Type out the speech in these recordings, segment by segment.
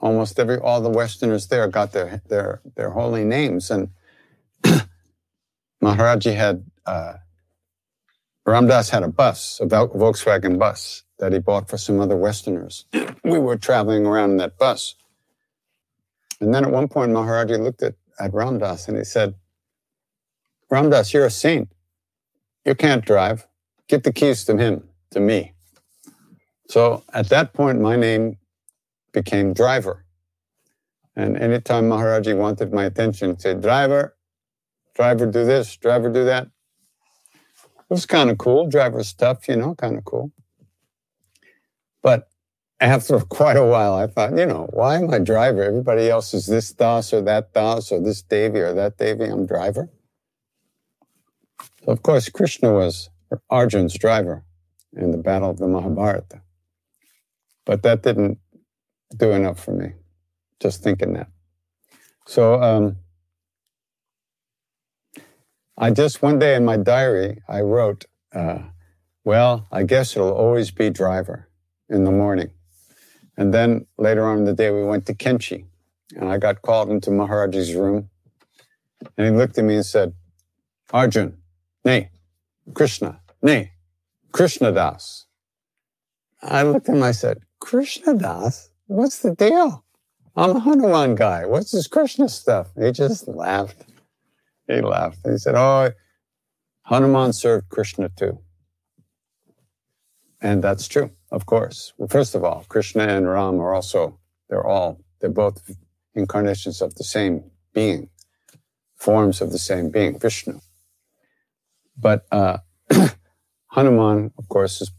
almost every all the Westerners there got their their their holy names, and Maharaji had uh, Ram Dass had a bus, a Volkswagen bus that he bought for some other Westerners. we were traveling around in that bus, and then at one point Maharaji looked at at Ram Dass and he said, "Ram Dass, you're a saint. You can't drive. Give the keys to him, to me." So at that point, my name became driver. And anytime Maharaji wanted my attention, he'd say, driver, driver do this, driver do that. It was kind of cool. driver stuff, you know, kind of cool. But after quite a while, I thought, you know, why am I driver? Everybody else is this Das or that Das or this Devi or that Devi. I'm driver. So, of course, Krishna was Arjun's driver in the Battle of the Mahabharata. But that didn't do enough for me. Just thinking that. So um, I just one day in my diary I wrote, uh, "Well, I guess it'll always be driver in the morning." And then later on in the day we went to Kainchi, and I got called into Maharaji's room, and he looked at me and said, "Arjun, nay, Krishna, nay, Krishna Das." I looked at him. I said, "Krishna Das." What's the deal? I'm a Hanuman guy. What's this Krishna stuff? He just laughed. He laughed. He said, Oh, Hanuman served Krishna too. And that's true, of course. Well, first of all, Krishna and Ram are also, they're all, they're both incarnations of the same being, forms of the same being, Vishnu. But uh, Hanuman, of course, is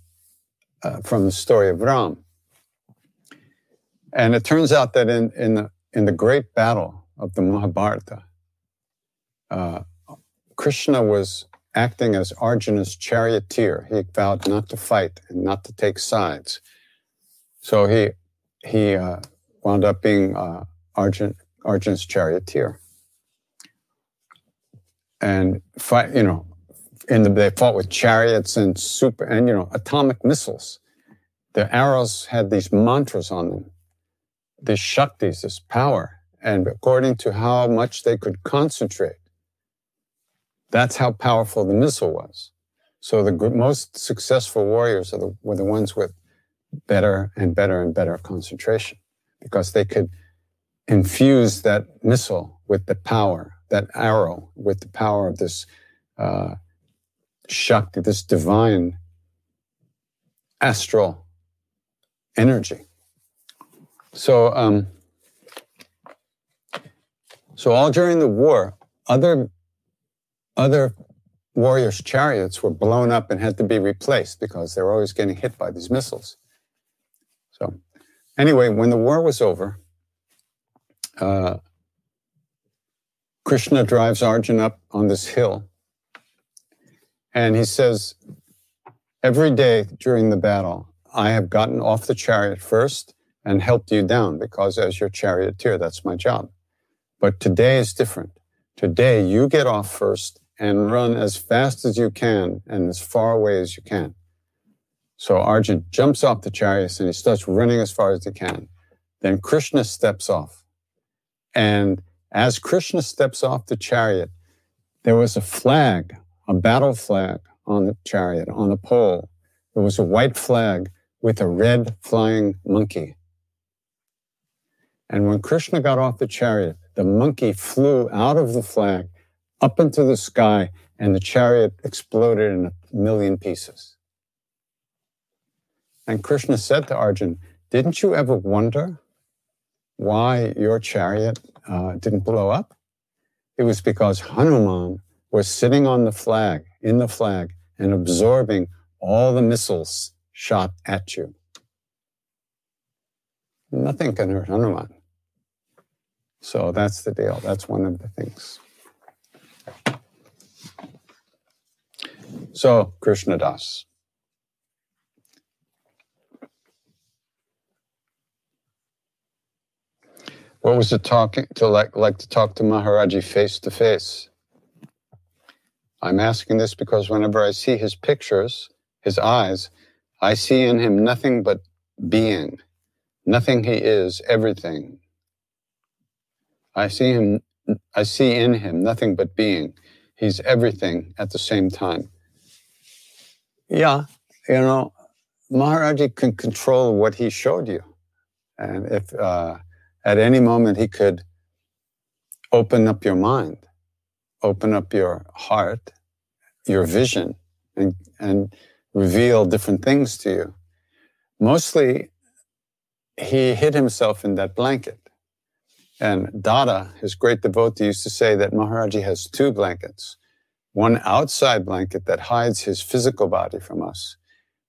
uh, from the story of Ram. And it turns out that in, in, the, in the great battle of the Mahabharata, uh, Krishna was acting as Arjuna's charioteer. He vowed not to fight and not to take sides. So he, he uh, wound up being uh, Arjun, charioteer. And fight, you know, in the, they fought with chariots and super and you know atomic missiles. The arrows had these mantras on them these shaktis, this power, and according to how much they could concentrate, that's how powerful the missile was. So the most successful warriors the, were the ones with better and better and better concentration because they could infuse that missile with the power, that arrow with the power of this uh, shakti, this divine astral energy. So, um, so all during the war, other other warriors' chariots were blown up and had to be replaced because they were always getting hit by these missiles. So, anyway, when the war was over, uh, Krishna drives Arjun up on this hill. And he says, Every day during the battle, I have gotten off the chariot first and helped you down because as your charioteer, that's my job. But today is different. Today, you get off first and run as fast as you can and as far away as you can. So Arjun jumps off the chariot and he starts running as far as he can. Then Krishna steps off. And as Krishna steps off the chariot, there was a flag, a battle flag on the chariot, on the pole. There was a white flag with a red flying monkey. And when Krishna got off the chariot, the monkey flew out of the flag up into the sky, and the chariot exploded in a million pieces. And Krishna said to Arjun, Didn't you ever wonder why your chariot uh, didn't blow up? It was because Hanuman was sitting on the flag, in the flag, and absorbing all the missiles shot at you. Nothing can hurt Hanuman. So that's the deal. That's one of the things. So, Krishna Das. What was it talking to like like to talk to Maharaji face to face? I'm asking this because whenever I see his pictures, his eyes, I see in him nothing but being. Nothing he is, everything. I see him I see in him nothing but being. He's everything at the same time. Yeah, you know, Maharaji can control what he showed you. And if uh, at any moment he could open up your mind, open up your heart, your vision, and, and reveal different things to you. Mostly, he hid himself in that blanket. And Dada, his great devotee, used to say that Maharaji has two blankets one outside blanket that hides his physical body from us,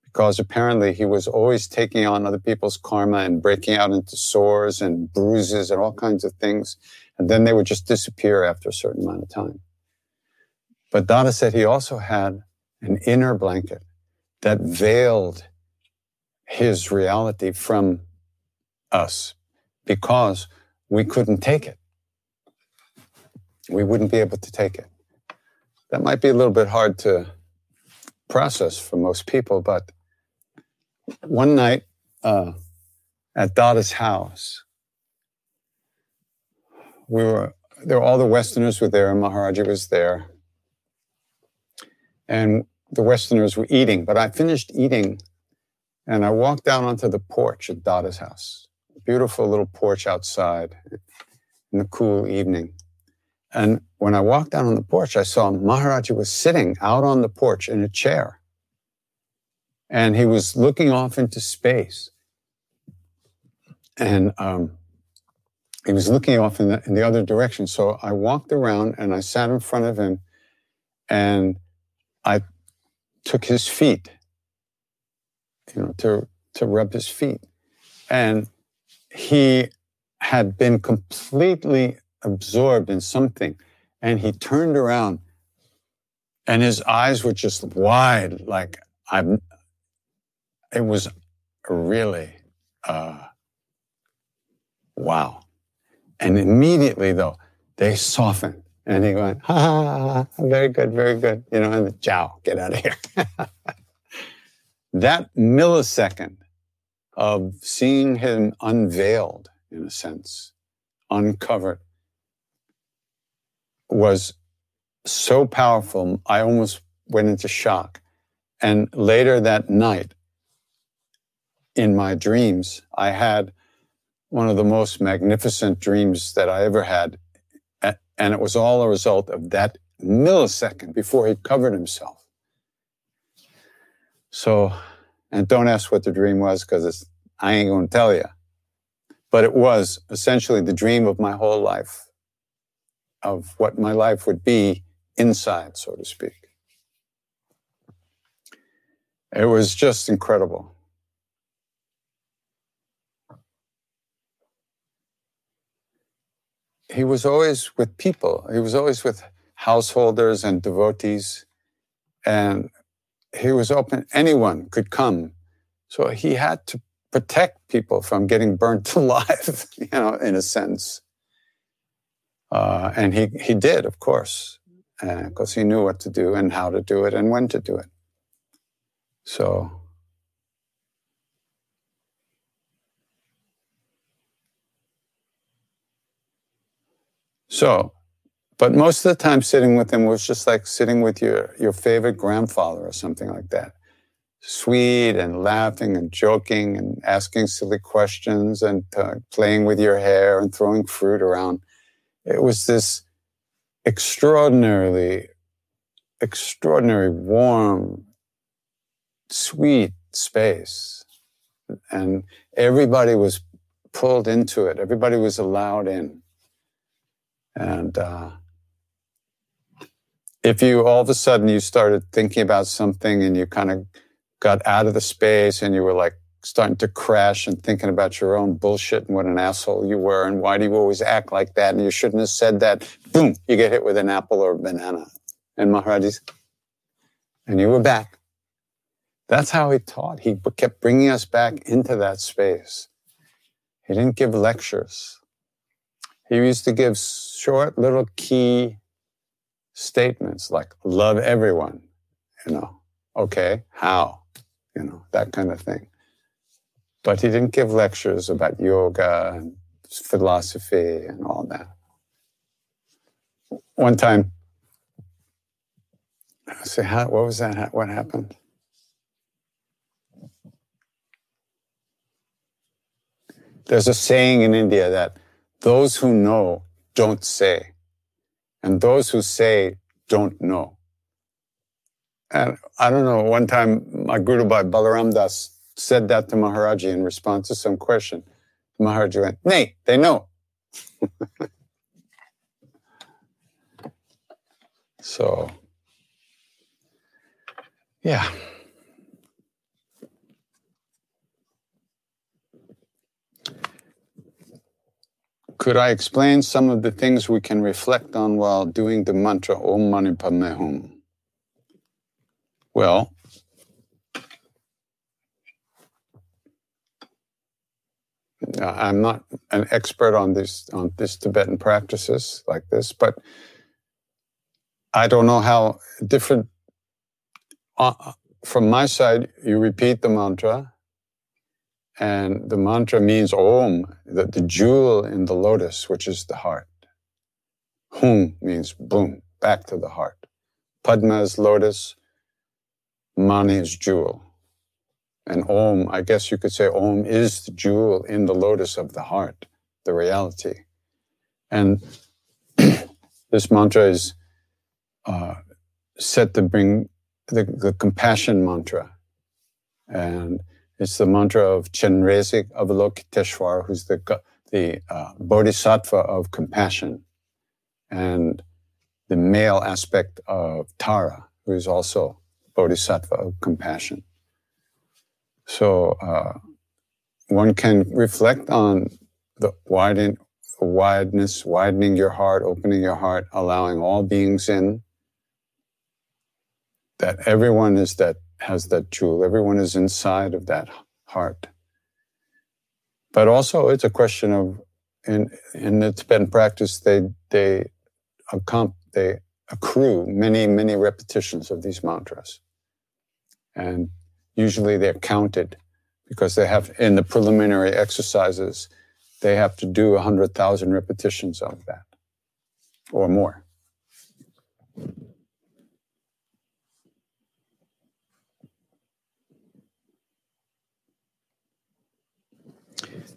because apparently he was always taking on other people's karma and breaking out into sores and bruises and all kinds of things. And then they would just disappear after a certain amount of time. But Dada said he also had an inner blanket that veiled his reality from us because we couldn't take it. We wouldn't be able to take it. That might be a little bit hard to process for most people, but one night uh, at Dada's house, we were there. All the Westerners were there, and Maharaji was there, and the Westerners were eating. But I finished eating, and I walked down onto the porch at Dada's house beautiful little porch outside in the cool evening. And when I walked down on the porch, I saw Maharaji was sitting out on the porch in a chair. And he was looking off into space. And um, he was looking off in the, in the other direction. So I walked around and I sat in front of him and I took his feet, you know, to, to rub his feet. And he had been completely absorbed in something and he turned around and his eyes were just wide like i'm it was really uh, wow. And immediately though they softened and he went ha, ha, ha very good very good you know and the chow get out of here. That millisecond of seeing him unveiled, in a sense, uncovered, was so powerful. I almost went into shock. And later that night, in my dreams, I had one of the most magnificent dreams that I ever had. And it was all a result of that millisecond before he covered himself. So and don't ask what the dream was because I ain't going to tell you. But it was essentially the dream of my whole life, of what my life would be inside, so to speak. It was just incredible. he was always with people. He was always with householders and devotees. And he was open, anyone could come. So he had to protect people from getting burnt alive, you know, in a sense. Uh, and he, he did, of course, because uh, he knew what to do and how to do it and when to do it. So, so, but most of the time sitting with him was just like sitting with your, your favorite grandfather or something like that. Sweet and laughing and joking and asking silly questions and uh, playing with your hair and throwing fruit around. It was this extraordinarily, extraordinary, warm, sweet space. And everybody was pulled into it. Everybody was allowed in. And uh, if you all of a sudden you started thinking about something and you kind of got out of the space and you were like starting to crash and thinking about your own bullshit and what an asshole you were and why do you always act like that and you shouldn't have said that, boom, you get hit with an apple or a banana. And Maharaji's, and you were back. That's how he taught. He kept bringing us back into that space. He didn't give lectures. He used to give short little key statements like, love everyone, you know, okay, how, you know, that kind of thing. But he didn't give lectures about yoga and philosophy and all that. One time, I say, how, what was that? What happened? There's a saying in India that those who know don't say, and those who say don't know. And I don't know, one time my Guru Bhai Balaram Das said that to Maharaji in response to some question. Maharaji went, Nay, they know. so, yeah. Could I explain some of the things we can reflect on while doing the mantra Om Mani Padme Hum? Well, I'm not an expert on this on this Tibetan practices like this, but I don't know how different. Uh, from my side, you repeat the mantra, and the mantra means Om, the, the jewel in the lotus, which is the heart. Hum means boom, back to the heart. Padma is lotus, Mani is jewel. And Om, I guess you could say Om is the jewel in the lotus of the heart, the reality. And this mantra is uh, set to bring the, the compassion mantra. And it's the mantra of Chenrezig Avalokiteshvar, who's the, the uh, bodhisattva of compassion, and the male aspect of Tara, who is also bodhisattva of compassion. So uh, one can reflect on the widen, wideness, widening your heart, opening your heart, allowing all beings in. That everyone is that has that jewel. Everyone is inside of that heart. But also, it's a question of and, and in the Tibetan practice, they they accomp, they accrue many many repetitions of these mantras, and usually they're counted because they have in the preliminary exercises they have to do a hundred thousand repetitions of that or more.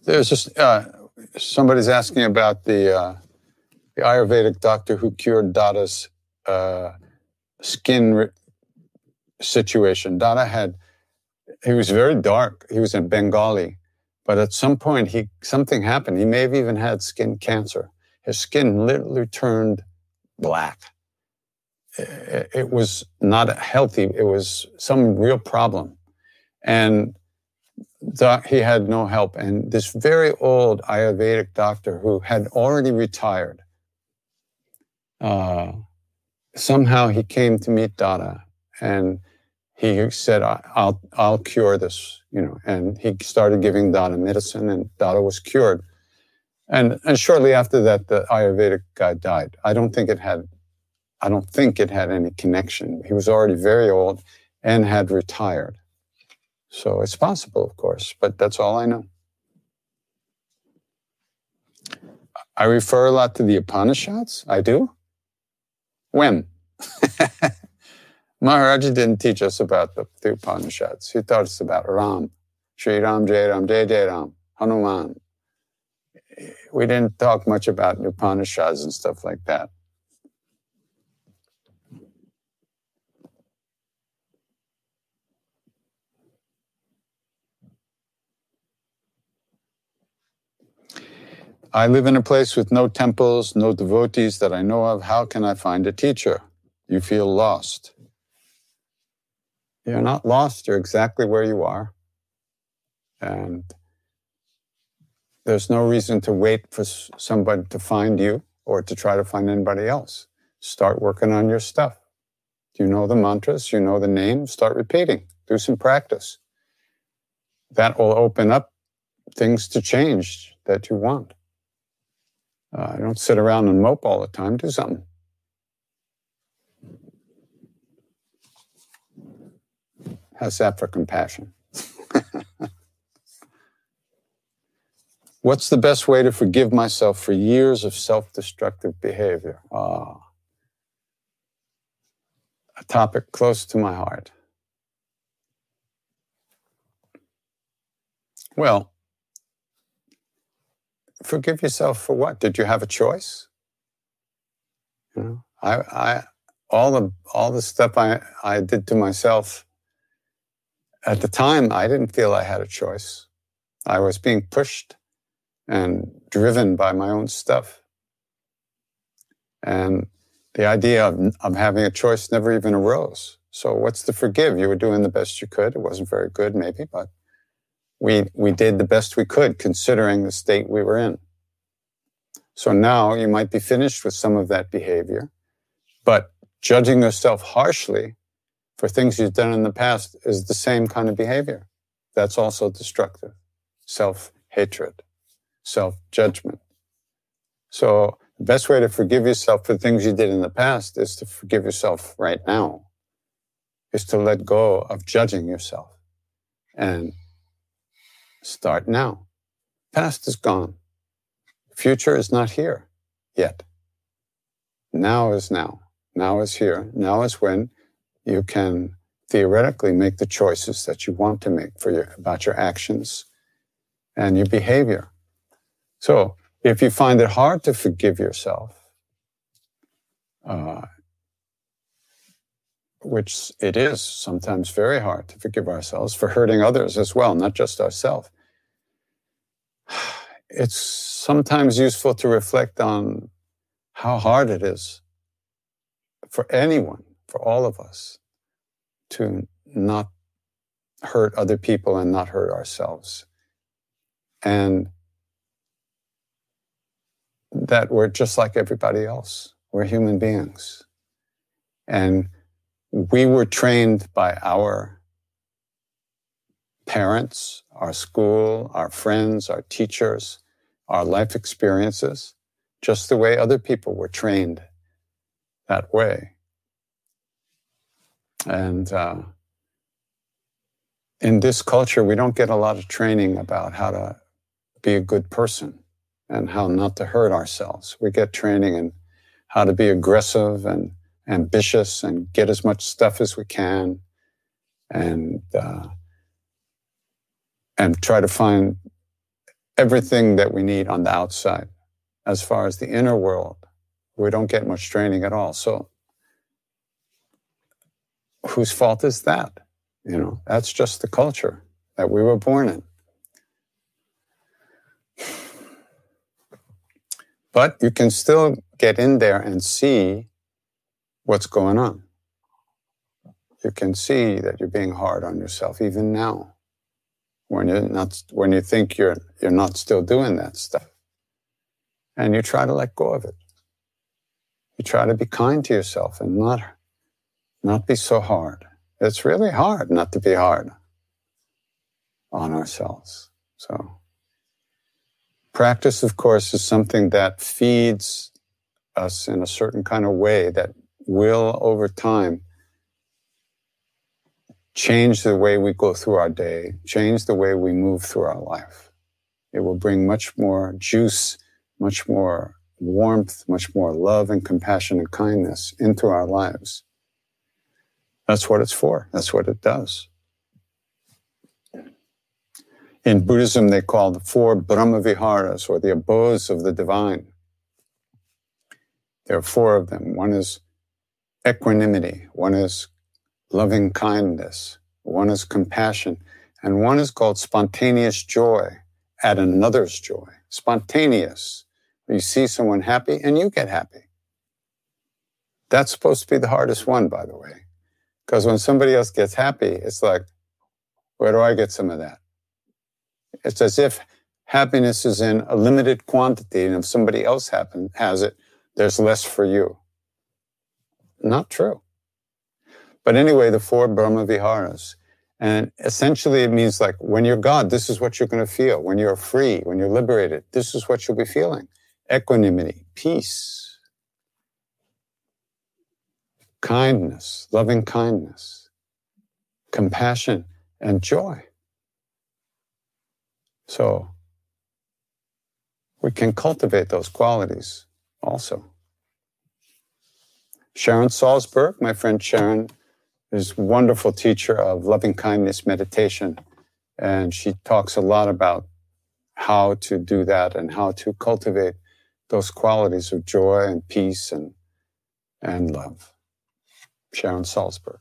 There's just uh, somebody's asking about the uh, the Ayurvedic doctor who cured Dada's uh, skin re- situation. Dada had he was very dark. He was in Bengali, but at some point he something happened. He may have even had skin cancer. His skin literally turned black. It, it was not healthy. It was some real problem, and doc, he had no help. And this very old Ayurvedic doctor who had already retired, uh, somehow he came to meet Dada and he said, I'll, I'll cure this, you know, and he started giving Dada medicine and Dada was cured. And, and shortly after that, the Ayurvedic guy died. I don't think it had, I don't think it had any connection. He was already very old and had retired. So it's possible, of course, but that's all I know. I refer a lot to the Upanishads. I do. When? Maharaji didn't teach us about the, the Upanishads. He taught us about Ram, Sri Ram, Jai Ram, Jai Jai Ram, Hanuman. We didn't talk much about Upanishads and stuff like that. I live in a place with no temples, no devotees that I know of. How can I find a teacher? You feel lost. You're not lost, you're exactly where you are. And there's no reason to wait for somebody to find you or to try to find anybody else. Start working on your stuff. You know the mantras? You know the names? Start repeating. Do some practice. That will open up things to change that you want. Uh, don't sit around and mope all the time. Do something. How's that for compassion? What's the best way to forgive myself for years of self destructive behavior? Ah, a topic close to my heart. Well, forgive yourself for what? Did you have a choice? You know, I, I, all the all the stuff I, I did to myself at the time, I didn't feel I had a choice. I was being pushed and driven by my own stuff. And the idea of, of having a choice never even arose. So what's to forgive? You were doing the best you could. It wasn't very good, maybe, but we, we did the best we could considering the state we were in. So now you might be finished with some of that behavior, but judging yourself harshly for things you've done in the past is the same kind of behavior. That's also destructive. Self hatred, self judgment. So the best way to forgive yourself for things you did in the past is to forgive yourself right now, is to let go of judging yourself and Start now. Past is gone. Future is not here yet. Now is now. Now is here. Now is when you can theoretically make the choices that you want to make for your, about your actions and your behavior. So if you find it hard to forgive yourself, uh, which it is sometimes very hard to forgive ourselves for hurting others as well, not just ourselves it's sometimes useful to reflect on how hard it is for anyone, for all of us, to not hurt other people and not hurt ourselves. And that we're just like everybody else. We're human beings. And we were trained by our parents, our school, our friends, our teachers, our life experiences, just the way other people were trained that way. And uh, in this culture, we don't get a lot of training about how to be a good person and how not to hurt ourselves. We get training in how to be aggressive and ambitious and get as much stuff as we can and uh, and try to find everything that we need on the outside. As far as the inner world, we don't get much training at all. So, whose fault is that? You know, that's just the culture that we were born in. But you can still get in there and see what's going on. You can see that you're being hard on yourself even now when you're not when you think you're you're not still doing that stuff and you try to let go of it you try to be kind to yourself and not, not be so hard. It's really hard not to be hard on ourselves. So, practice, of course, is something that feeds us in a certain kind of way that will, over time, change the way we go through our day, change the way we move through our life. It will bring much more juice, much more warmth, much more love and compassion and kindness into our lives. That's what it's for. That's what it does. In Buddhism, they call the four Brahmaviharas or the abodes of the divine. There are four of them. One is equanimity, one is loving kindness, one is compassion, and one is called spontaneous joy at another's joy. Spontaneous. You see someone happy and you get happy. That's supposed to be the hardest one, by the way. Because when somebody else gets happy, it's like, where do I get some of that? It's as if happiness is in a limited quantity, and if somebody else happen, has it, there's less for you. Not true. But anyway, the four Brahma Viharas. And essentially, it means like when you're God, this is what you're going to feel. When you're free, when you're liberated, this is what you'll be feeling equanimity, peace, kindness, loving kindness, compassion, and joy. So we can cultivate those qualities also. Sharon Salzberg, my friend Sharon, is wonderful teacher of loving kindness meditation. And she talks a lot about how to do that and how to cultivate those qualities of joy and peace and, and love. Sharon Salzberg.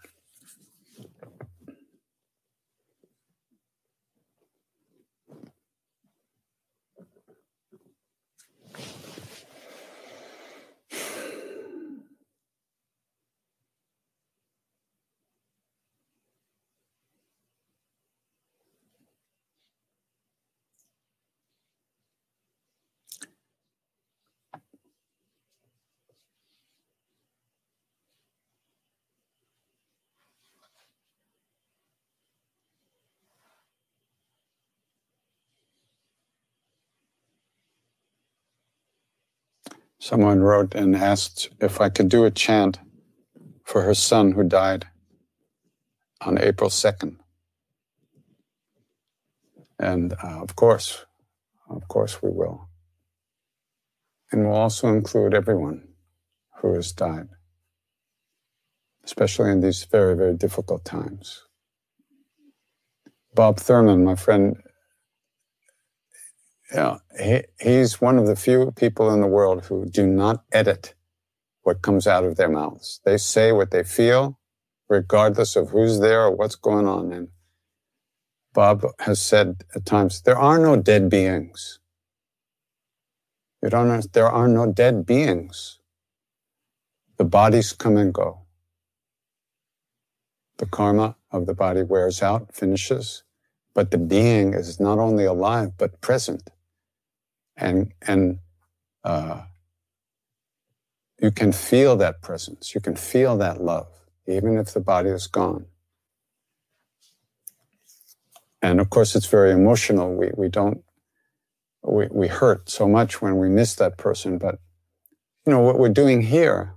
Someone wrote and asked if I could do a chant for her son who died on April 2nd. And uh, of course, of course we will. And we'll also include everyone who has died, especially in these very, very difficult times. Bob Thurman, my friend, yeah, he, he's one of the few people in the world who do not edit what comes out of their mouths. They say what they feel, regardless of who's there or what's going on. And Bob has said at times, there are no dead beings. You don't know, there are no dead beings. The bodies come and go. The karma of the body wears out, finishes, but the being is not only alive, but present and and uh, you can feel that presence. You can feel that love, even if the body is gone. And of course, it's very emotional. We we don't we we hurt so much when we miss that person. But you know what we're doing here,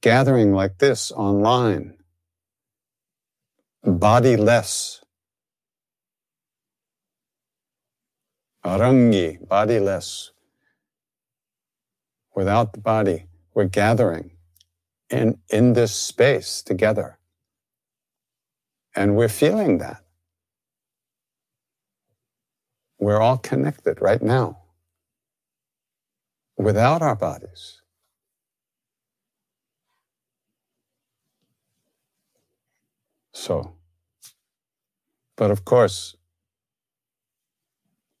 gathering like this online, bodiless Arangi, bodiless. Without the body, we're gathering in, in this space together. And we're feeling that. We're all connected right now without our bodies. So, but of course,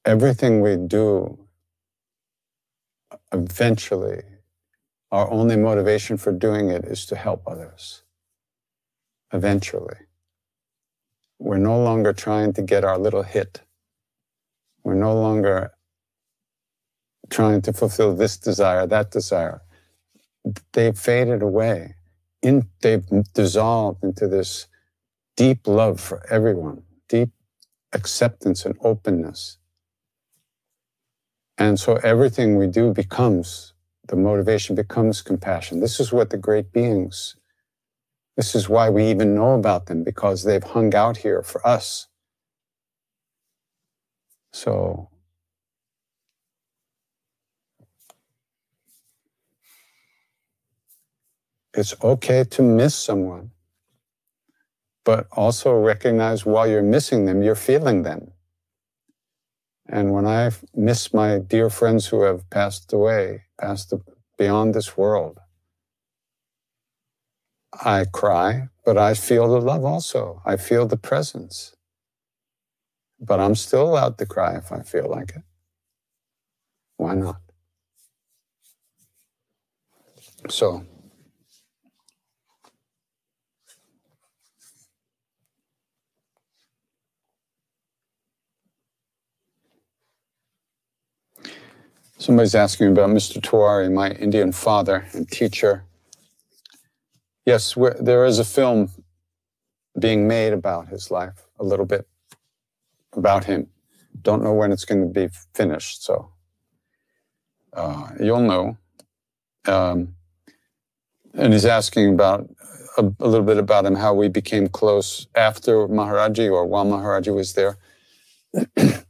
everything we do, eventually, our only motivation for doing it is to help others. Eventually. We're no longer trying to get our little hit. We're no longer trying to fulfill this desire, that desire. they've faded away. In, they've dissolved into this deep love for everyone, deep acceptance and openness. And so everything we do becomes, the motivation becomes compassion. This is what the great beings, this is why we even know about them, because they've hung out here for us. So it's okay to miss someone, but also recognize while you're missing them, you're feeling them. And when I miss my dear friends who have passed away, passed beyond this world, I cry, but I feel the love also. I feel the presence. But I'm still allowed to cry if I feel like it. Why not? So, Somebody's asking about Mr. Tewari, my Indian father and teacher. Yes, there is a film being made about his life, a little bit about him. Don't know when it's going to be finished, so uh, you'll know. Um, and he's asking about a, a, little bit about him, how we became close after Maharaji or while Maharaji was there.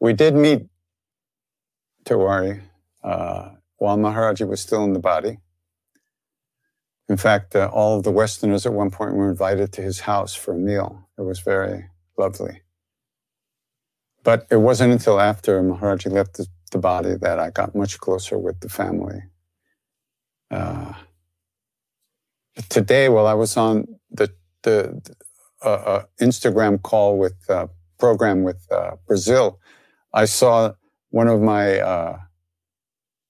we did meet Tewari uh, while Maharaji was still in the body. In fact, uh, all of the Westerners at one point were invited to his house for a meal. It was very lovely. But it wasn't until after Maharaji left the, the body that I got much closer with the family. Uh, today, while I was on the, the uh, uh Instagram call with uh, program with uh, Brazil, I saw one of my uh,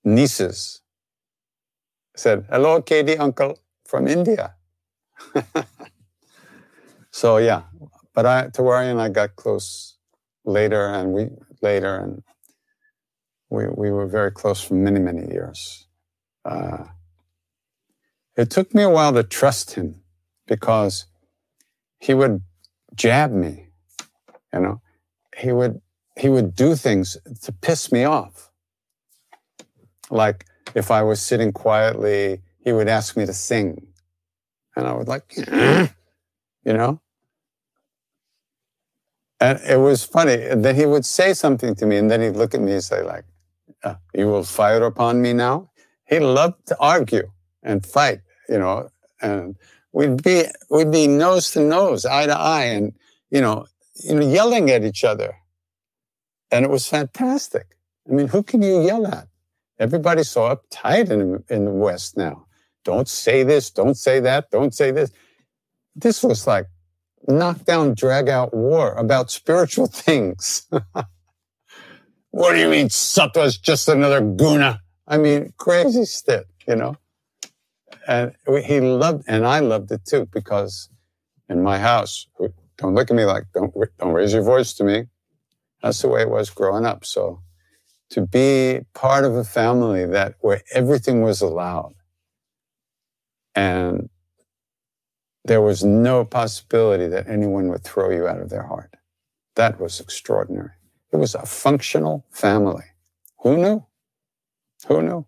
nieces said, Hello, KD, uncle from India. so, yeah, but I, Tewari and I got close later, and we later, and we, we were very close for many, many years. Uh, it took me a while to trust him because he would jab me, you know. He would he would do things to piss me off. Like if I was sitting quietly, he would ask me to sing. And I would like, you know? And it was funny. And then he would say something to me, and then he'd look at me and say, like, uh, you will fire upon me now? He loved to argue and fight, you know, and we'd be we'd be nose to nose, eye to eye, and you know, you know, yelling at each other. And it was fantastic. I mean, who can you yell at? Everybody's so uptight in, in the West now. Don't say this, don't say that, don't say this. This was like knockdown, drag out war about spiritual things. what do you mean is just another guna? I mean, crazy stuff, you know? And he loved, and I loved it too, because in my house, don't look at me like, don't, don't raise your voice to me. That's the way it was growing up. So to be part of a family that where everything was allowed and there was no possibility that anyone would throw you out of their heart. That was extraordinary. It was a functional family. Who knew? Who knew?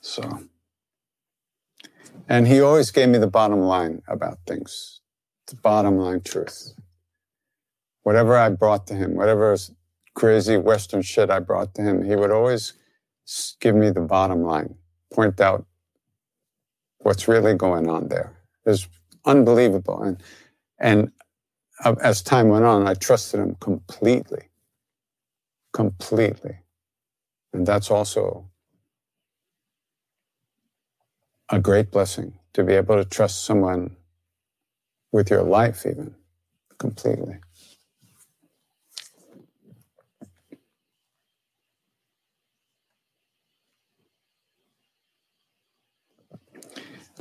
So, and he always gave me the bottom line about things, the bottom line truth whatever I brought to him, whatever crazy Western shit I brought to him, he would always give me the bottom line, point out what's really going on there. It was unbelievable. And, and uh, as time went on, I trusted him completely, completely. And that's also a great blessing to be able to trust someone with your life, even completely.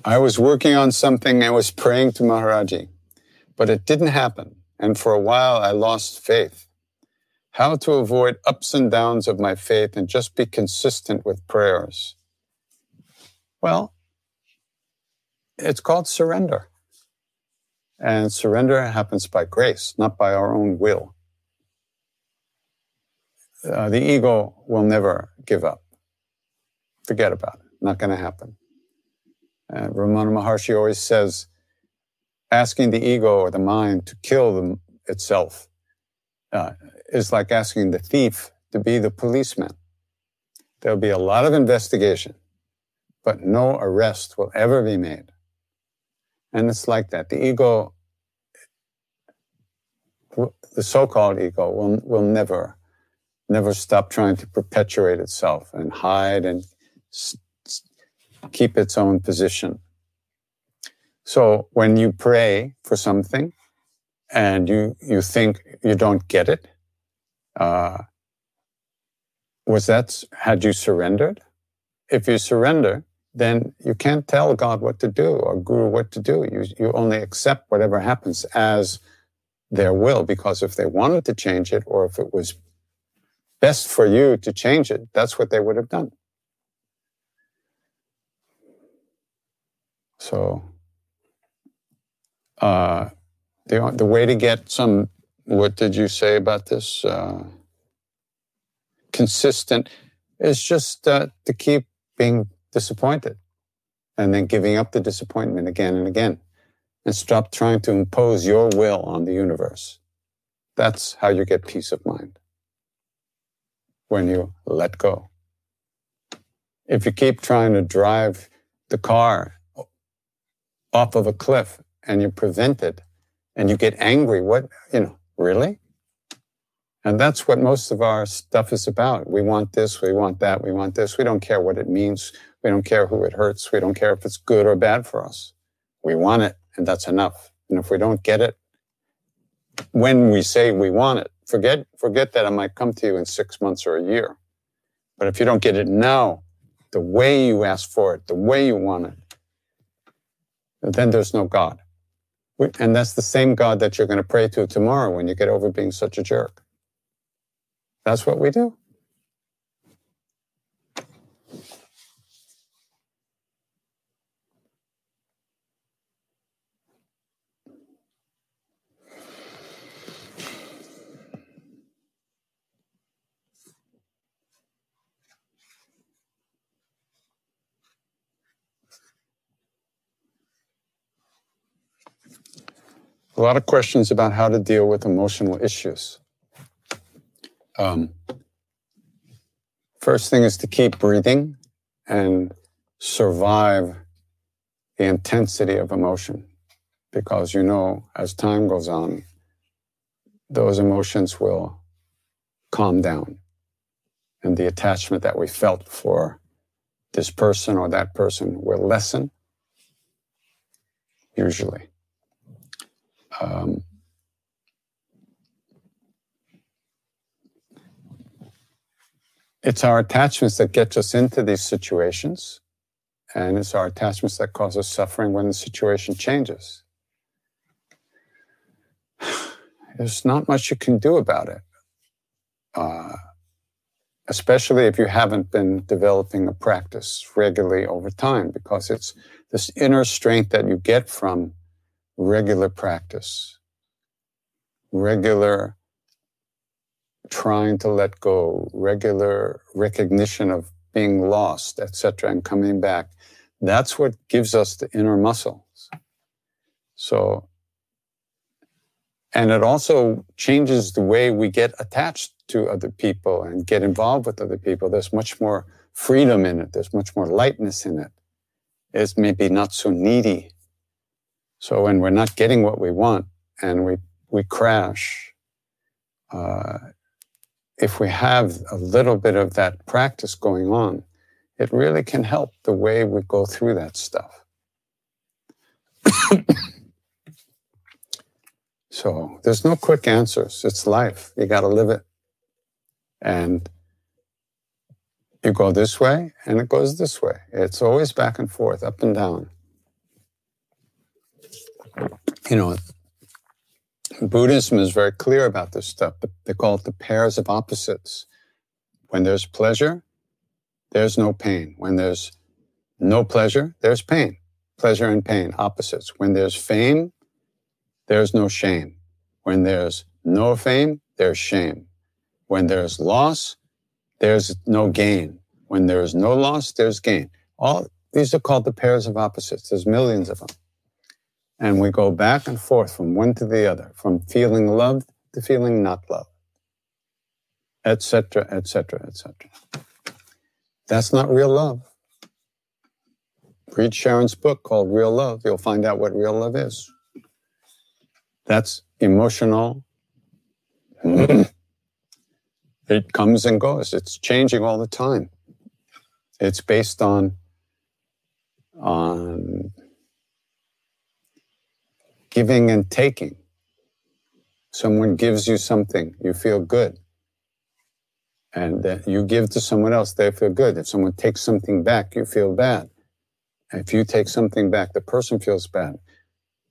I was working on something I was praying to Maharaji, but it didn't happen. And for a while, I lost faith. how to avoid ups and downs of my faith and just be consistent with prayers. Well, it's called surrender. And surrender happens by grace, not by our own will. Uh, the ego will never give up. Forget about it. Not going to happen. And Ramana Maharshi always says, asking the ego or the mind to kill them itself uh, is like asking the thief to be the policeman. There'll be a lot of investigation, but no arrest will ever be made. And it's like that. The ego, the so-called ego, will, will never, never stop trying to perpetuate itself and hide and keep its own position. So when you pray for something and you, you think you don't get it, uh, was that, had you surrendered? If you surrender, then you can't tell God what to do or Guru what to do. You, you only accept whatever happens as their will, because if they wanted to change it or if it was best for you to change it, that's what they would have done. So, uh, the, the way to get some, what did you say about this? Uh, consistent is just uh, to keep being disappointed and then giving up the disappointment again and again and stop trying to impose your will on the universe. That's how you get peace of mind. When you let go. If you keep trying to drive the car off of a cliff and you prevent it and you get angry, what, you know, really? And that's what most of our stuff is about. We want this, we want that, we want this. We don't care what it means. We don't care who it hurts. We don't care if it's good or bad for us. We want it, and that's enough. And if we don't get it, when we say we want it, forget, forget that it might come to you in six months or a year. But if you don't get it now, the way you ask for it, the way you want it, then there's no God. And that's the same God that you're going to pray to tomorrow when you get over being such a jerk. That's what we do. A lot of questions about how to deal with emotional issues. Um, first thing is to keep breathing and survive the intensity of emotion because you know as time goes on, those emotions will calm down and the attachment that we felt for this person or that person will lessen, usually. Um, it's our attachments that get us into these situations, and it's our attachments that cause us suffering when the situation changes. There's not much you can do about it, uh, especially if you haven't been developing a practice regularly over time, because it's this inner strength that you get from regular practice, regular trying to let go, regular recognition of being lost, etc., and coming back. That's what gives us the inner muscles. So, and it also changes the way we get attached to other people and get involved with other people. There's much more freedom in it. There's much more lightness in it. It's maybe not so needy so when we're not getting what we want and we, we crash, uh, if we have a little bit of that practice going on, it really can help the way we go through that stuff. so there's no quick answers. It's life. You got to live it. And you go this way and it goes this way. It's always back and forth, up and down you know, Buddhism is very clear about this stuff. They call it the pairs of opposites. When there's pleasure, there's no pain. When there's no pleasure, there's pain. Pleasure and pain, opposites. When there's fame, there's no shame. When there's no fame, there's shame. When there's loss, there's no gain. When there's no loss, there's gain. All these are called the pairs of opposites. There's millions of them. And we go back and forth from one to the other, from feeling loved to feeling not loved, etc., etc., etc. That's not real love. Read Sharon's book called Real Love. You'll find out what real love is. That's emotional. it comes and goes. It's changing all the time. It's based on on giving and taking. Someone gives you something, you feel good. And that you give to someone else, they feel good. If someone takes something back, you feel bad. If you take something back, the person feels bad.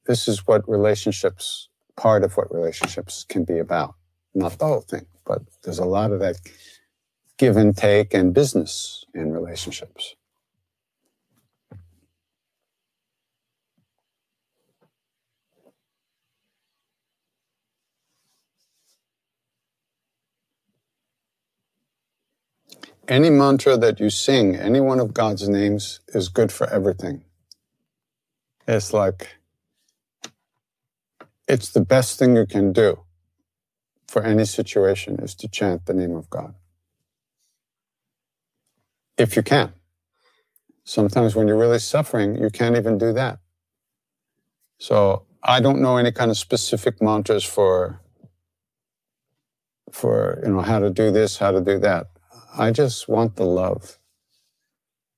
This is what relationships, part of what relationships can be about. Not the whole thing, but there's a lot of that give and take and business in relationships. Any mantra that you sing, any one of God's names is good for everything. It's like, it's the best thing you can do for any situation is to chant the name of God. If you can. Sometimes when you're really suffering, you can't even do that. So I don't know any kind of specific mantras for, for, you know, how to do this, how to do that. I just want the love.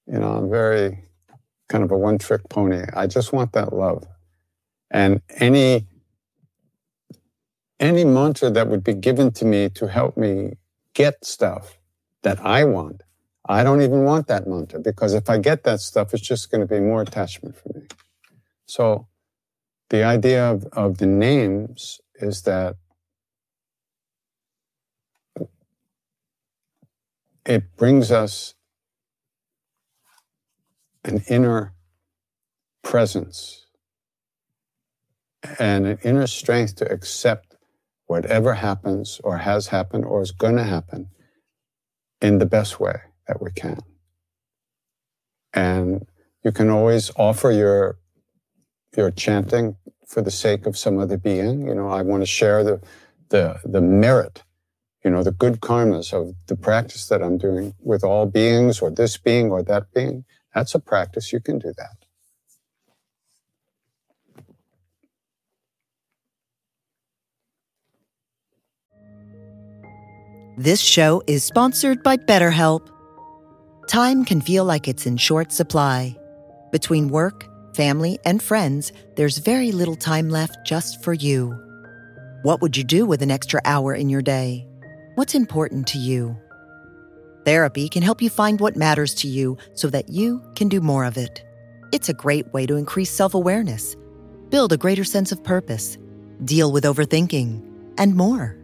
You know, I'm very kind of a one trick pony. I just want that love. And any, any mantra that would be given to me to help me get stuff that I want, I don't even want that mantra because if I get that stuff, it's just going to be more attachment for me. So the idea of, of the names is that it brings us an inner presence and an inner strength to accept whatever happens or has happened or is going to happen in the best way that we can. And you can always offer your your chanting for the sake of some other being. You know, I want to share the the the merit you know, the good karmas of the practice that I'm doing with all beings or this being or that being, that's a practice. You can do that. This show is sponsored by BetterHelp. Time can feel like it's in short supply. Between work, family, and friends, there's very little time left just for you. What would you do with an extra hour in your day? What's important to you? Therapy can help you find what matters to you so that you can do more of it. It's a great way to increase self awareness, build a greater sense of purpose, deal with overthinking, and more.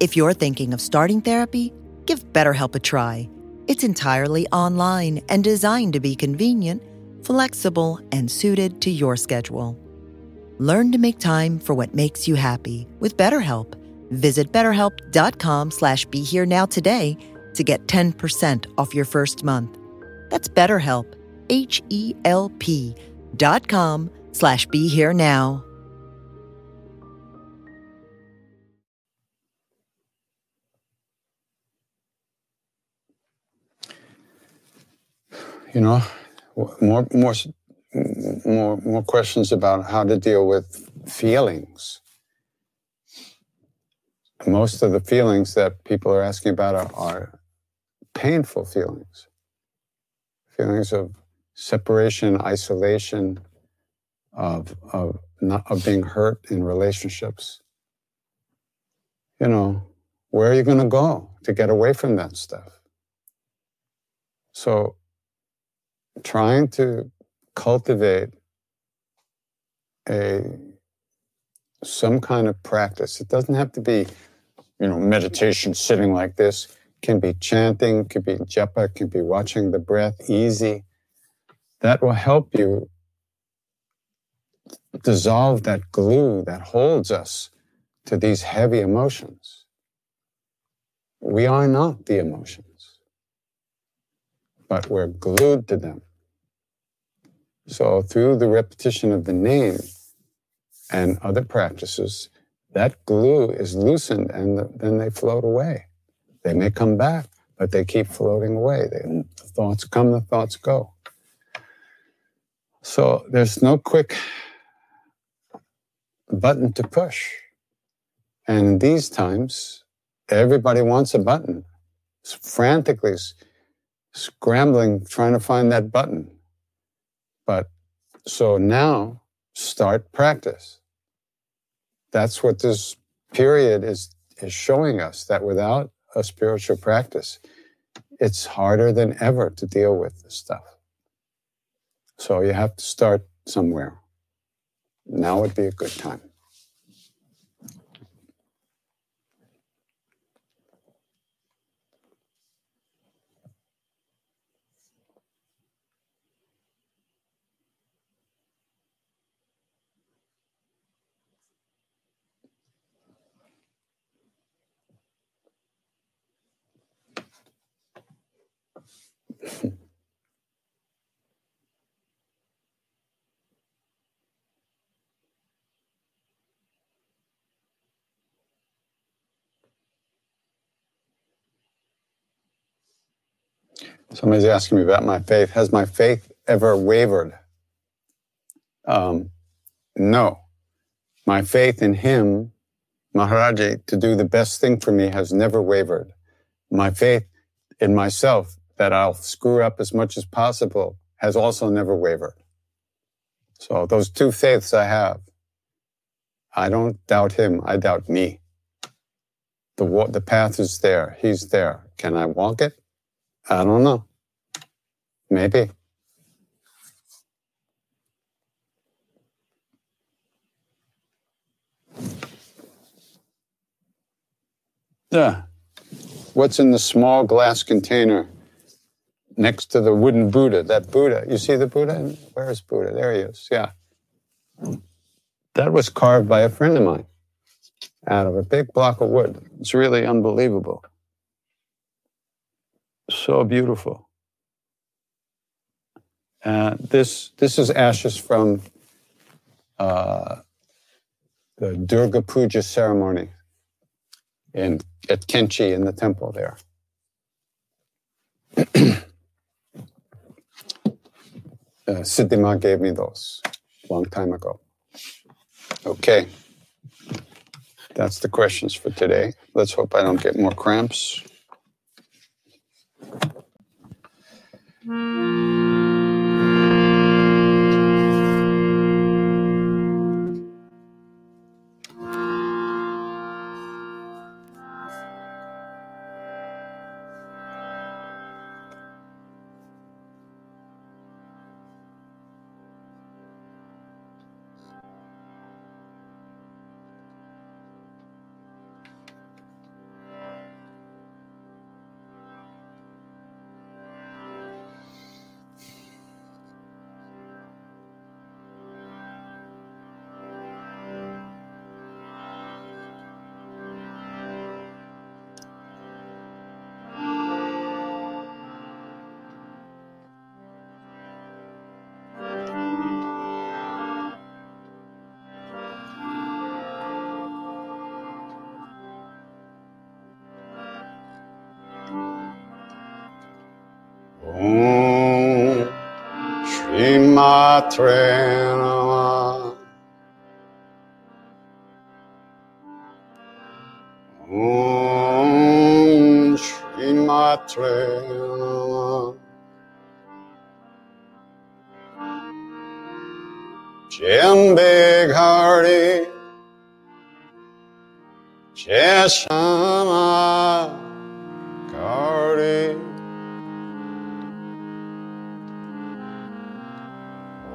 If you're thinking of starting therapy, give BetterHelp a try. It's entirely online and designed to be convenient, flexible, and suited to your schedule. Learn to make time for what makes you happy with BetterHelp. Visit betterhelp.com slash be here now today to get 10% off your first month. That's BetterHelp, H E L P dot com slash be here now. You know, more, more, more, more questions about how to deal with feelings most of the feelings that people are asking about are, are painful feelings feelings of separation, isolation, of, of, not, of being hurt in relationships. You know, where are you going to go to get away from that stuff? So, trying to cultivate a, some kind of practice. It doesn't have to be, you know, meditation sitting like this. It can be chanting, it could be japa, it can be watching the breath easy. That will help you dissolve that glue that holds us to these heavy emotions. We are not the emotions, but we're glued to them. So, through the repetition of the name and other practices, that glue is loosened and then they float away. They may come back, but they keep floating away. The thoughts come, the thoughts go. So, there's no quick button to push. And these times, everybody wants a button, it's frantically scrambling, trying to find that button. But so now start practice. That's what this period is, is showing us that without a spiritual practice, it's harder than ever to deal with this stuff. So you have to start somewhere. Now would be a good time. Somebody's asking me about my faith. Has my faith ever wavered? Um, no. My faith in him, Maharaji, to do the best thing for me has never wavered. My faith in myself that I'll screw up as much as possible has also never wavered. So those two faiths I have, I don't doubt him, I doubt me. The, the path is there, he's there. Can I walk it? I don't know. Maybe. Yeah. What's in the small glass container next to the wooden Buddha? That Buddha. You see the Buddha? Where is Buddha? There he is. Yeah. That was carved by a friend of mine out of a big block of wood. It's really unbelievable. So beautiful. Uh, this this is ashes from uh, the Durga Puja ceremony in at Kainchi in the temple there. uh, Siddhima gave me those a long time ago. Okay. That's the questions for today. Let's hope I don't get more cramps. Matre Matre Nama. Jembe Ghari Cheshama Ghari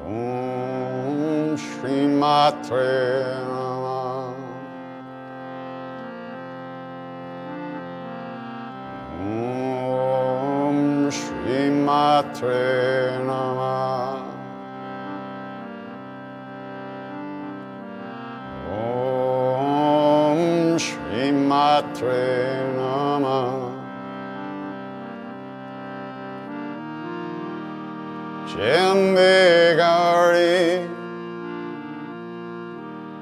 Om Shri Matre Matre nama, Om Shri Matre Namah. Chembegari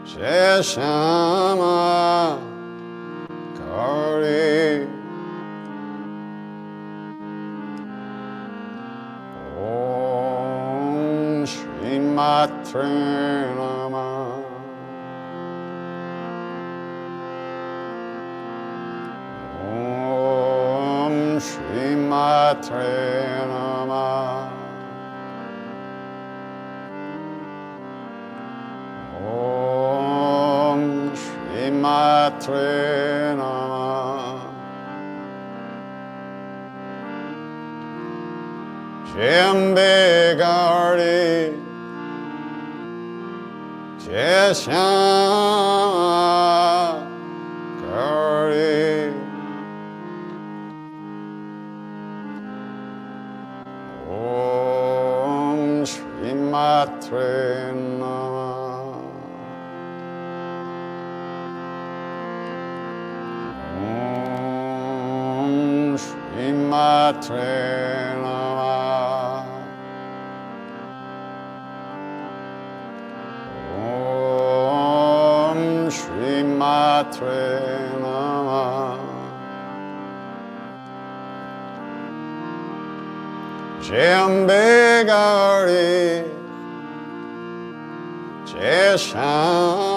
Sheshama. Sri Om Shri Matre Om Shri Matre Namah. Jimbe Gardi. Krishna 담배 가리 제상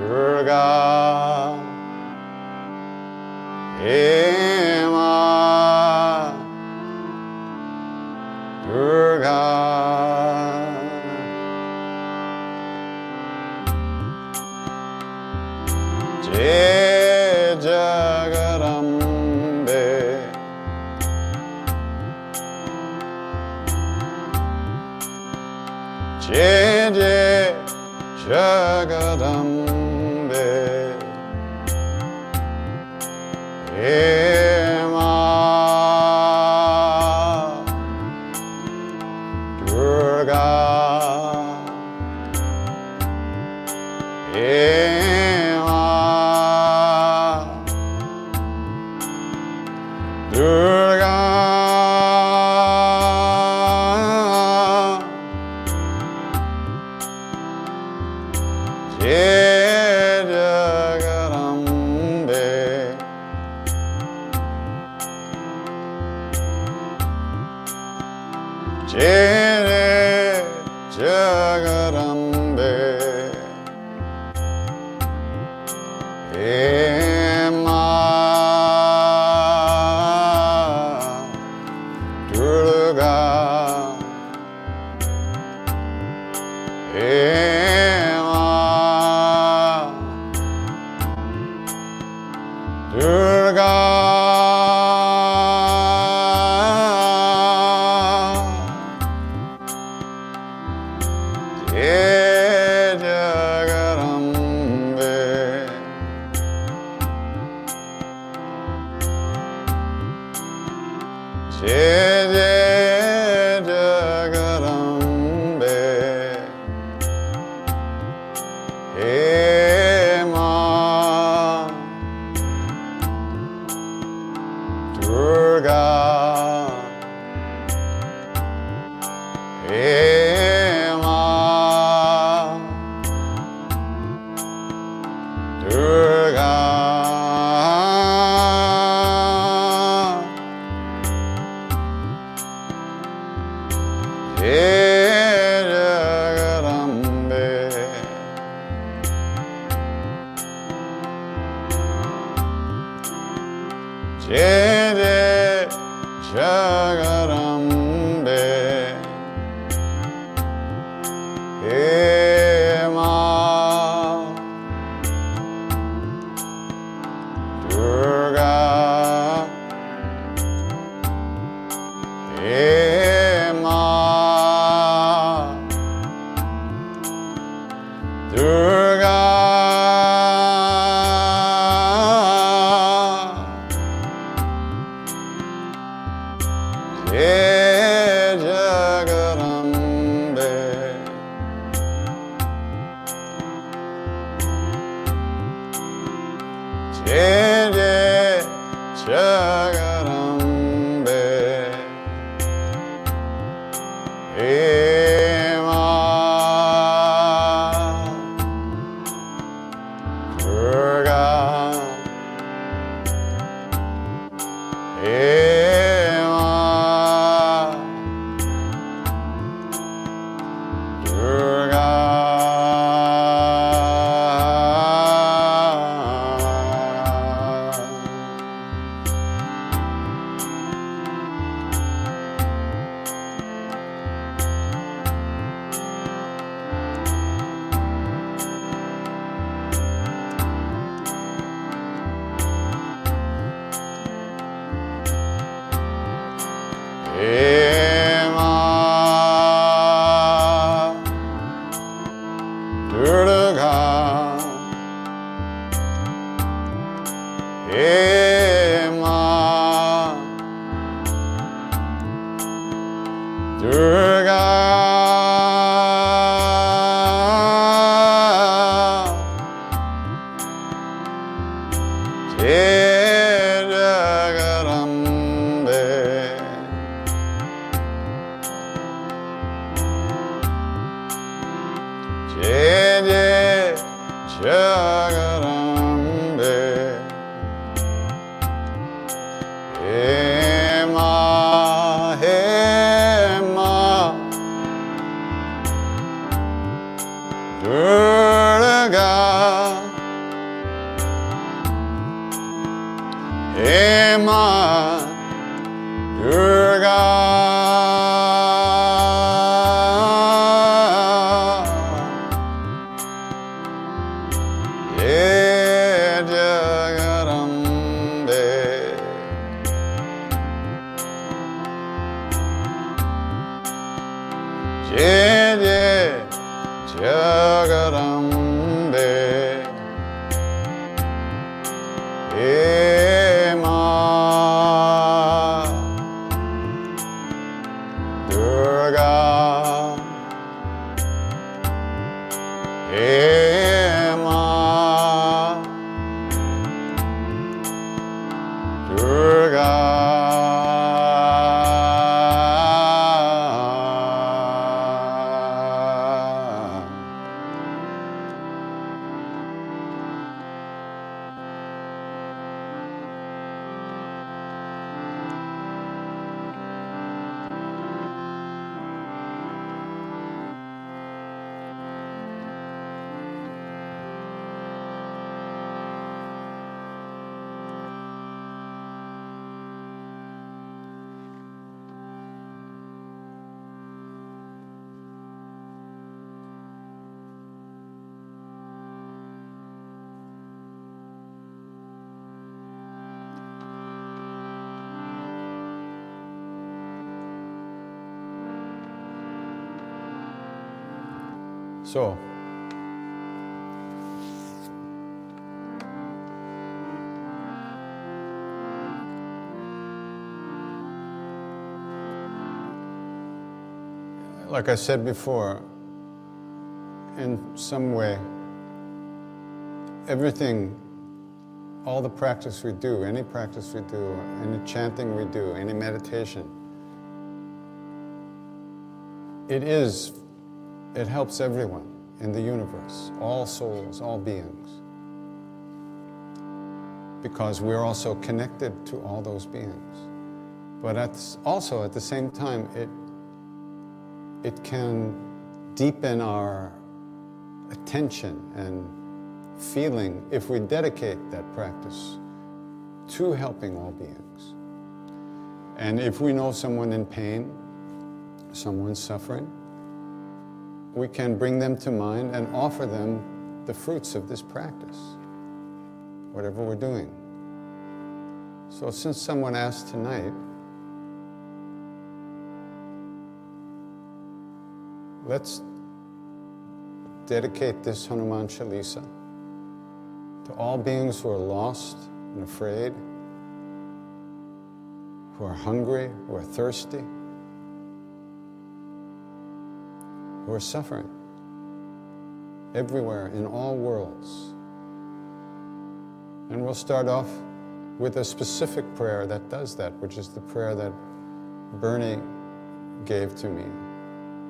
Durga. Hey. Jai Jai Jai Jagarambe like I said before, in some way, everything, all the practice we do, any practice we do, any chanting we do, any meditation, it is, it helps everyone in the universe, all souls, all beings. Because we're also connected to all those beings. But at, also at the same time, it it can deepen our attention and feeling if we dedicate that practice to helping all beings. And if we know someone in pain, someone suffering, we can bring them to mind and offer them the fruits of this practice, whatever we're doing. So, since someone asked tonight, Let's dedicate this Hanuman Chalisa to all beings who are lost and afraid, who are hungry, who are thirsty, who are suffering everywhere in all worlds. And we'll start off with a specific prayer that does that, which is the prayer that Bernie gave to me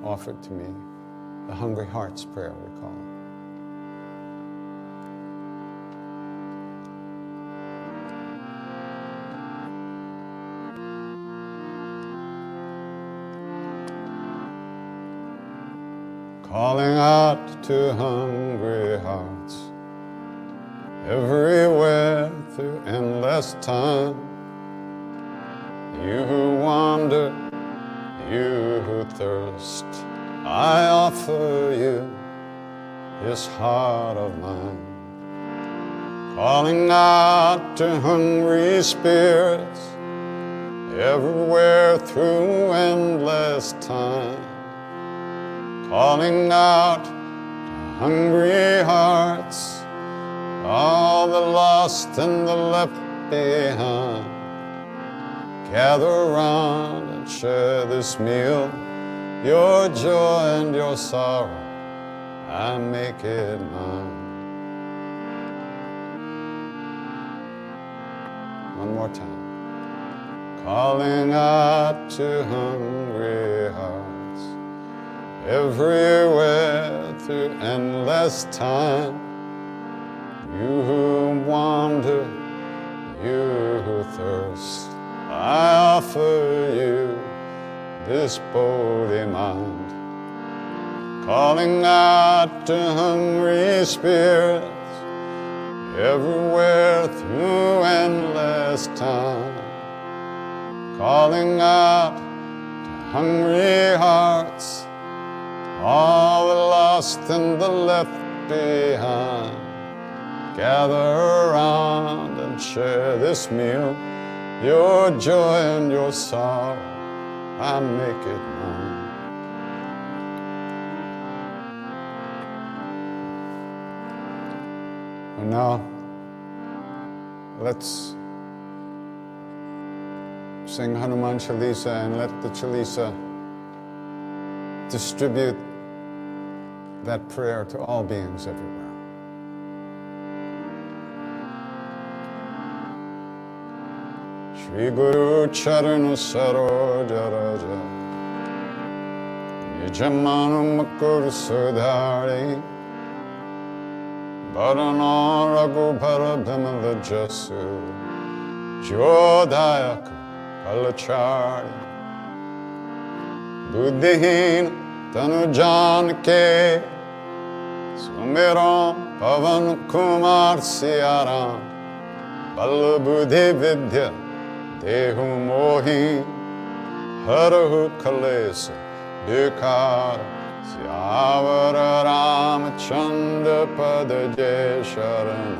offered to me, the Hungry Hearts Prayer, we call it. Calling out to hungry hearts everywhere through endless time. You who wander you who thirst, I offer you this heart of mine. Calling out to hungry spirits everywhere through endless time. Calling out to hungry hearts, all the lost and the left behind. Gather round and share this meal, your joy and your sorrow, and make it mine. One more time. Calling out to hungry hearts everywhere through endless time. You who wander, you who thirst I offer you this body mind, calling out to hungry spirits everywhere through endless time, calling out to hungry hearts, all the lost and the left behind. Gather around and share this meal your joy and your sorrow, I make it mine. And now, let's sing Hanuman Chalisa and let the Chalisa distribute that prayer to all beings everywhere. ਸ੍ਰੀ ਗੁਰੂ ਚਰਨ ਸਰੋਜ ਰਜ ਨਿਜ ਮਨ ਮਕਰ ਸੁਧਾਰੇ ਬਰਨਾ ਰਘੁਬਰ ਬਿਮਲ ਜਸੁ ਜੋਧਾਇਕ ਕਲਚਾਰ ਬੁੱਧਹੀਨ ਤਨ ਜਾਣ ਕੇ ਸੁਮਿਰਾਂ ਪਵਨ ਕੁਮਾਰ ਸਿਆਰਾ ਬਲ ਬੁਧੇ ਵਿਦਿਆ देहु मोहि हरहु कलेश विकार श्यावर रामचंद्र पद जय शरण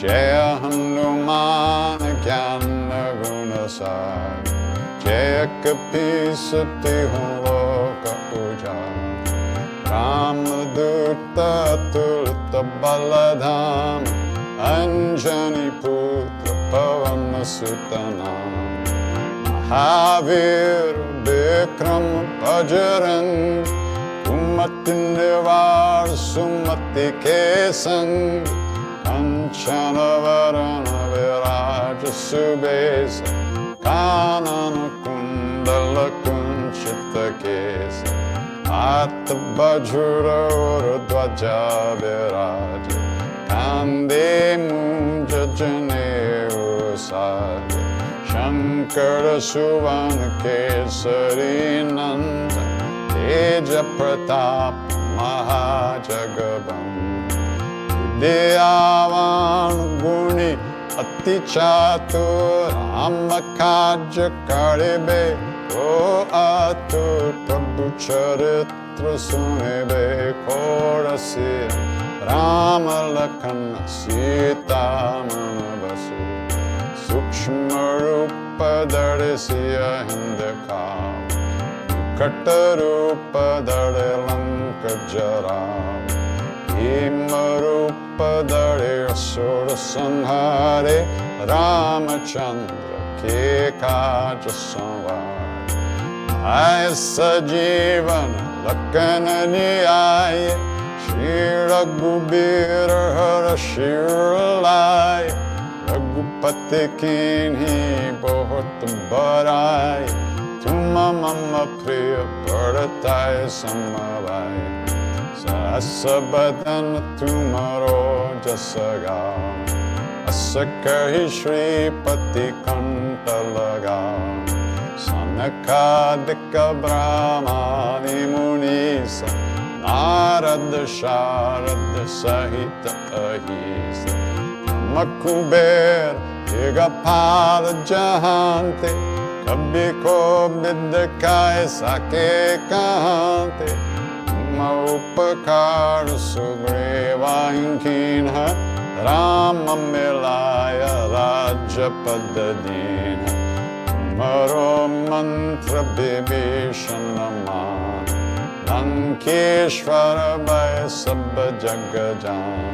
जय हनुमान ज्ञान गुण सार, जय कपी सत्य लोक उजाड़ रामदूत तुलत बलधाम अञ्जनी पुत्र पवनसुतनाम سوتنا حابير بكرم قجرن كمتن دوار سمتي كيسن كنشان ورن براج سبيس كانان كندل كنشت كيس أتبجر ورد وجاب راج كان دي منججني जने साज शंकर सुवन केसरी नंद तेज प्रताप महाजगबंद। दयावान गुणी अति राम काज करिबे ओ आतुर प्रभु चरित्र कोरसी राम लखन सीता मन बसु सूक्ष्मरूपदहि कटरूपद लङ्कचरामरूप दर सुर रामचन्द्र के काच संवाय स जीवन लि आय श्रीरघुबीर हर शिव रघुपति की बहुत बड़ाई तुम मम प्रिय सहस बदन तुमरो जस गाओ अस कही श्रीपति सनकादिक ब्राह्मणि मुनीस नारद शारद सहित मकुबेर दिगपाल जहांते, कभी को बिद काय सके कहांते। उपकार सुग्रीवांकीन राम मिलाय राज्य पद दीन मरो मंत्र विभीषण मान, लंकेश्वर भय सब जग जान।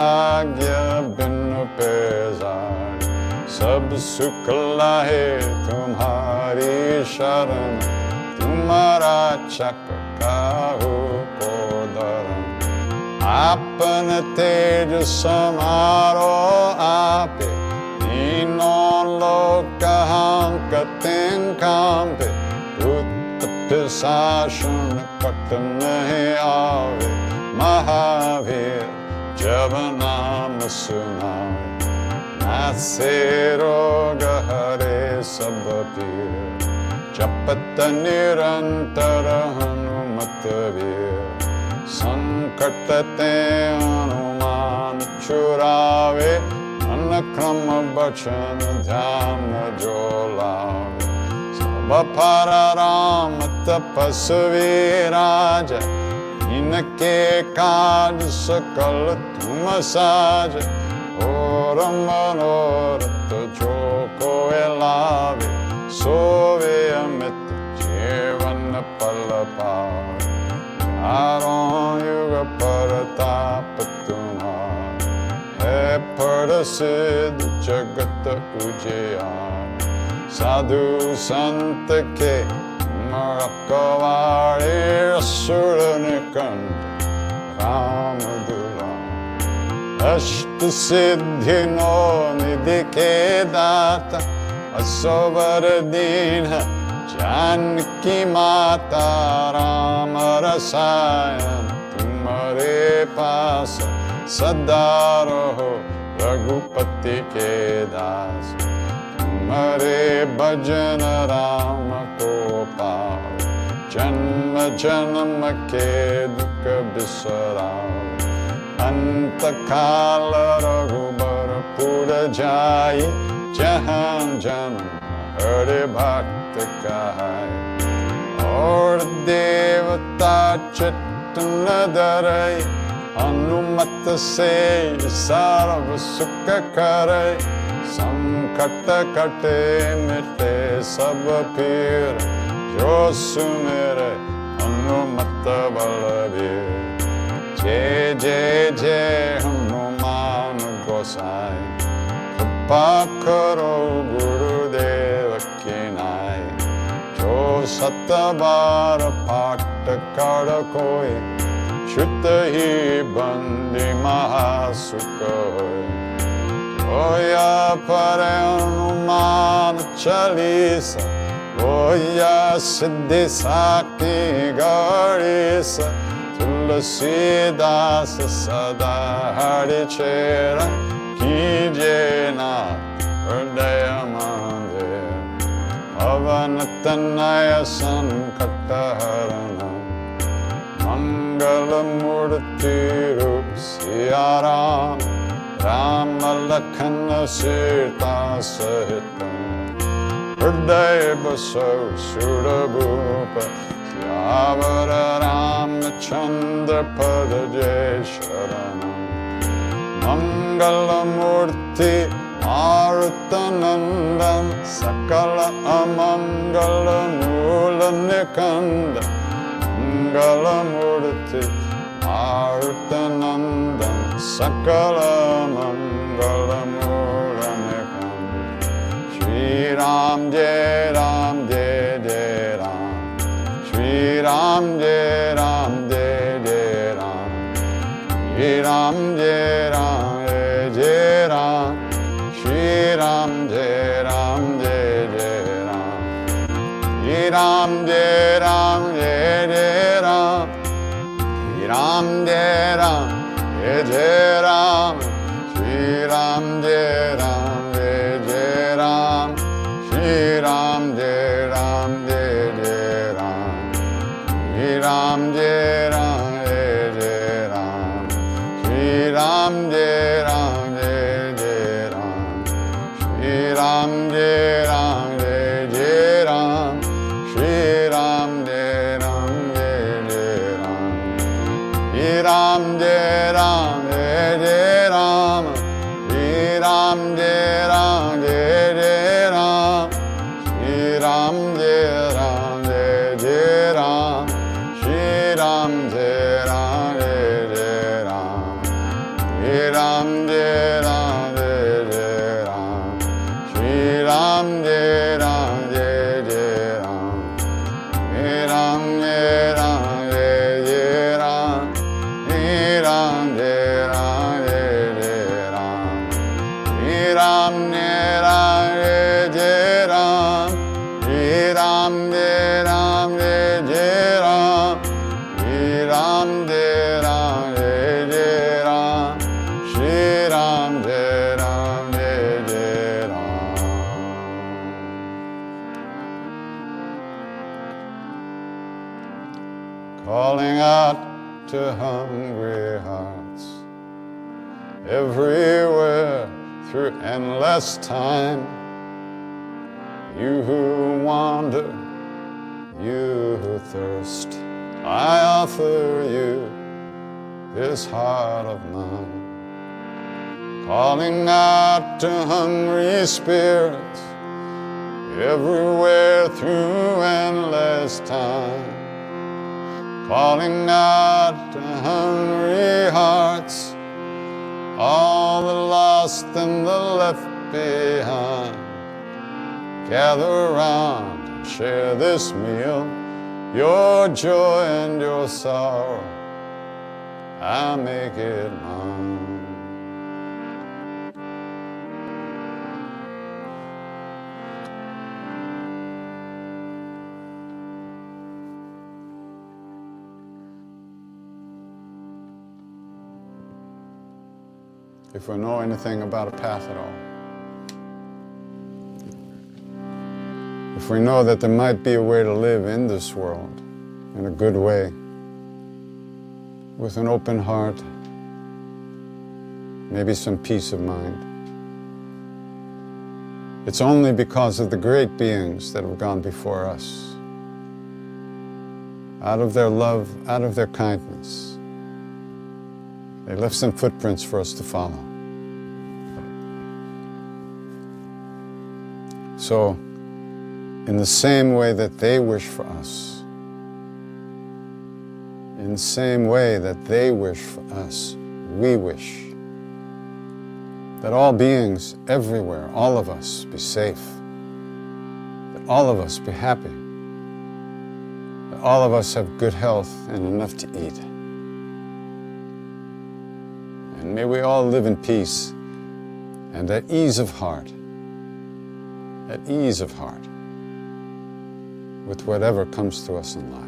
आज्ञा बिन सुख लाहे तुम्हारी शरण तुम्हारा चक काहू को दरन। आपन तेज समारो आपे तीनों लोक कते कांपे उत्त शासन कट नहीं आवे महावीर, जब नाम सुनावे नासे रोग हरे सब पीर। जपत निरंतर हनुमत वीर। संकट ते हनुमान चुरावे मन क्रम बचन ध्यान जो लावे। सब राम तपस्वी राज इनके काज सकल तुम साज और मनोरथ जो कोय लावे सोवे अमित जीवन पल पावे चारों युग परताप तुम्हार है प्रसिद्ध जगत उजियार साधु संत के मरकवाड़े असुर निकंठ, राम दुलार अष्ट सिद्धि नो निधि के दाता, असोवर दीन, जानकी माता, राम रसायन, तुम्हारे पास सदा रहो, रघुपति के दास। हरे भजन राम को पाओ जन्म जन्म के दुख बिसराओ। अंत काल रघुबर पुर जाय जहाँ जन्म हरे भक्त कहाय और देवता चित्त न अनुमत से सर्व सुख करे संकट कटे मिटे सब पीर जो सुमेरे हनुमत बलबीर जय जय जय हनुमान गोसाई कृपा करो गुरुदेव की नाई। जो सत बार पाठ कर कोई छुत ही बंदी महासुख होय Voia pare un umano chalisa Voia siddhi sakti gaurisa Tulasidas sada hari chera Kijena hridaya mandir Avanatanaya sankataharana Mangalamurti rup siyaram लेता हृदय सूपरमन्द्र मङ्गलमूर्ति आर्तनन्द सकल अमङ्गलमूलनिकन्द मङ्गलमूर्ति Arthanandam Shri Ram Jai Ram Jai Jai Ram Shri Ram Jai offer you this heart of mine. Calling out to hungry spirits everywhere through endless time calling out to hungry hearts, all the lost and the left behind. Gather round and share this meal, your joy and your sorrow. I make it mine. If we know anything about a path at all, if we know that there might be a way to live in this world in a good way, with an open heart, maybe some peace of mind. It's only because of the great beings that have gone before us. Out of their love, out of their kindness, they left some footprints for us to follow. So, in the same way that they wish for us, in the same way that they wish for us, we wish that all beings everywhere, all of us, be safe, that all of us be happy, that all of us have good health and enough to eat. And may we all live in peace and at ease of heart, at ease of heart with whatever comes to us in life.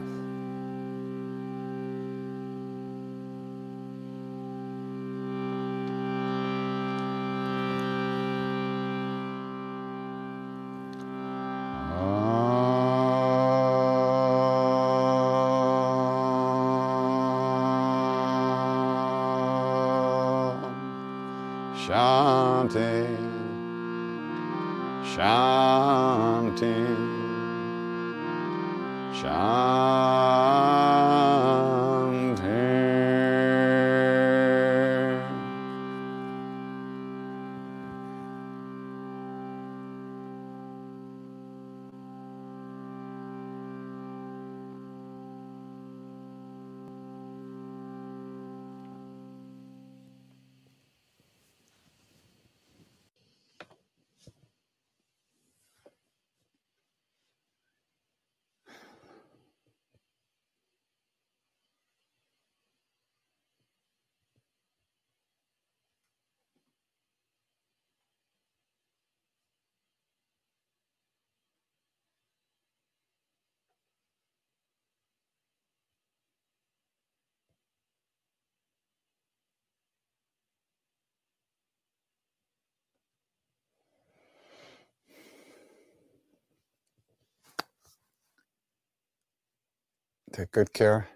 Take good care.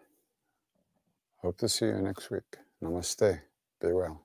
Hope to see you next week. Namaste. Be well.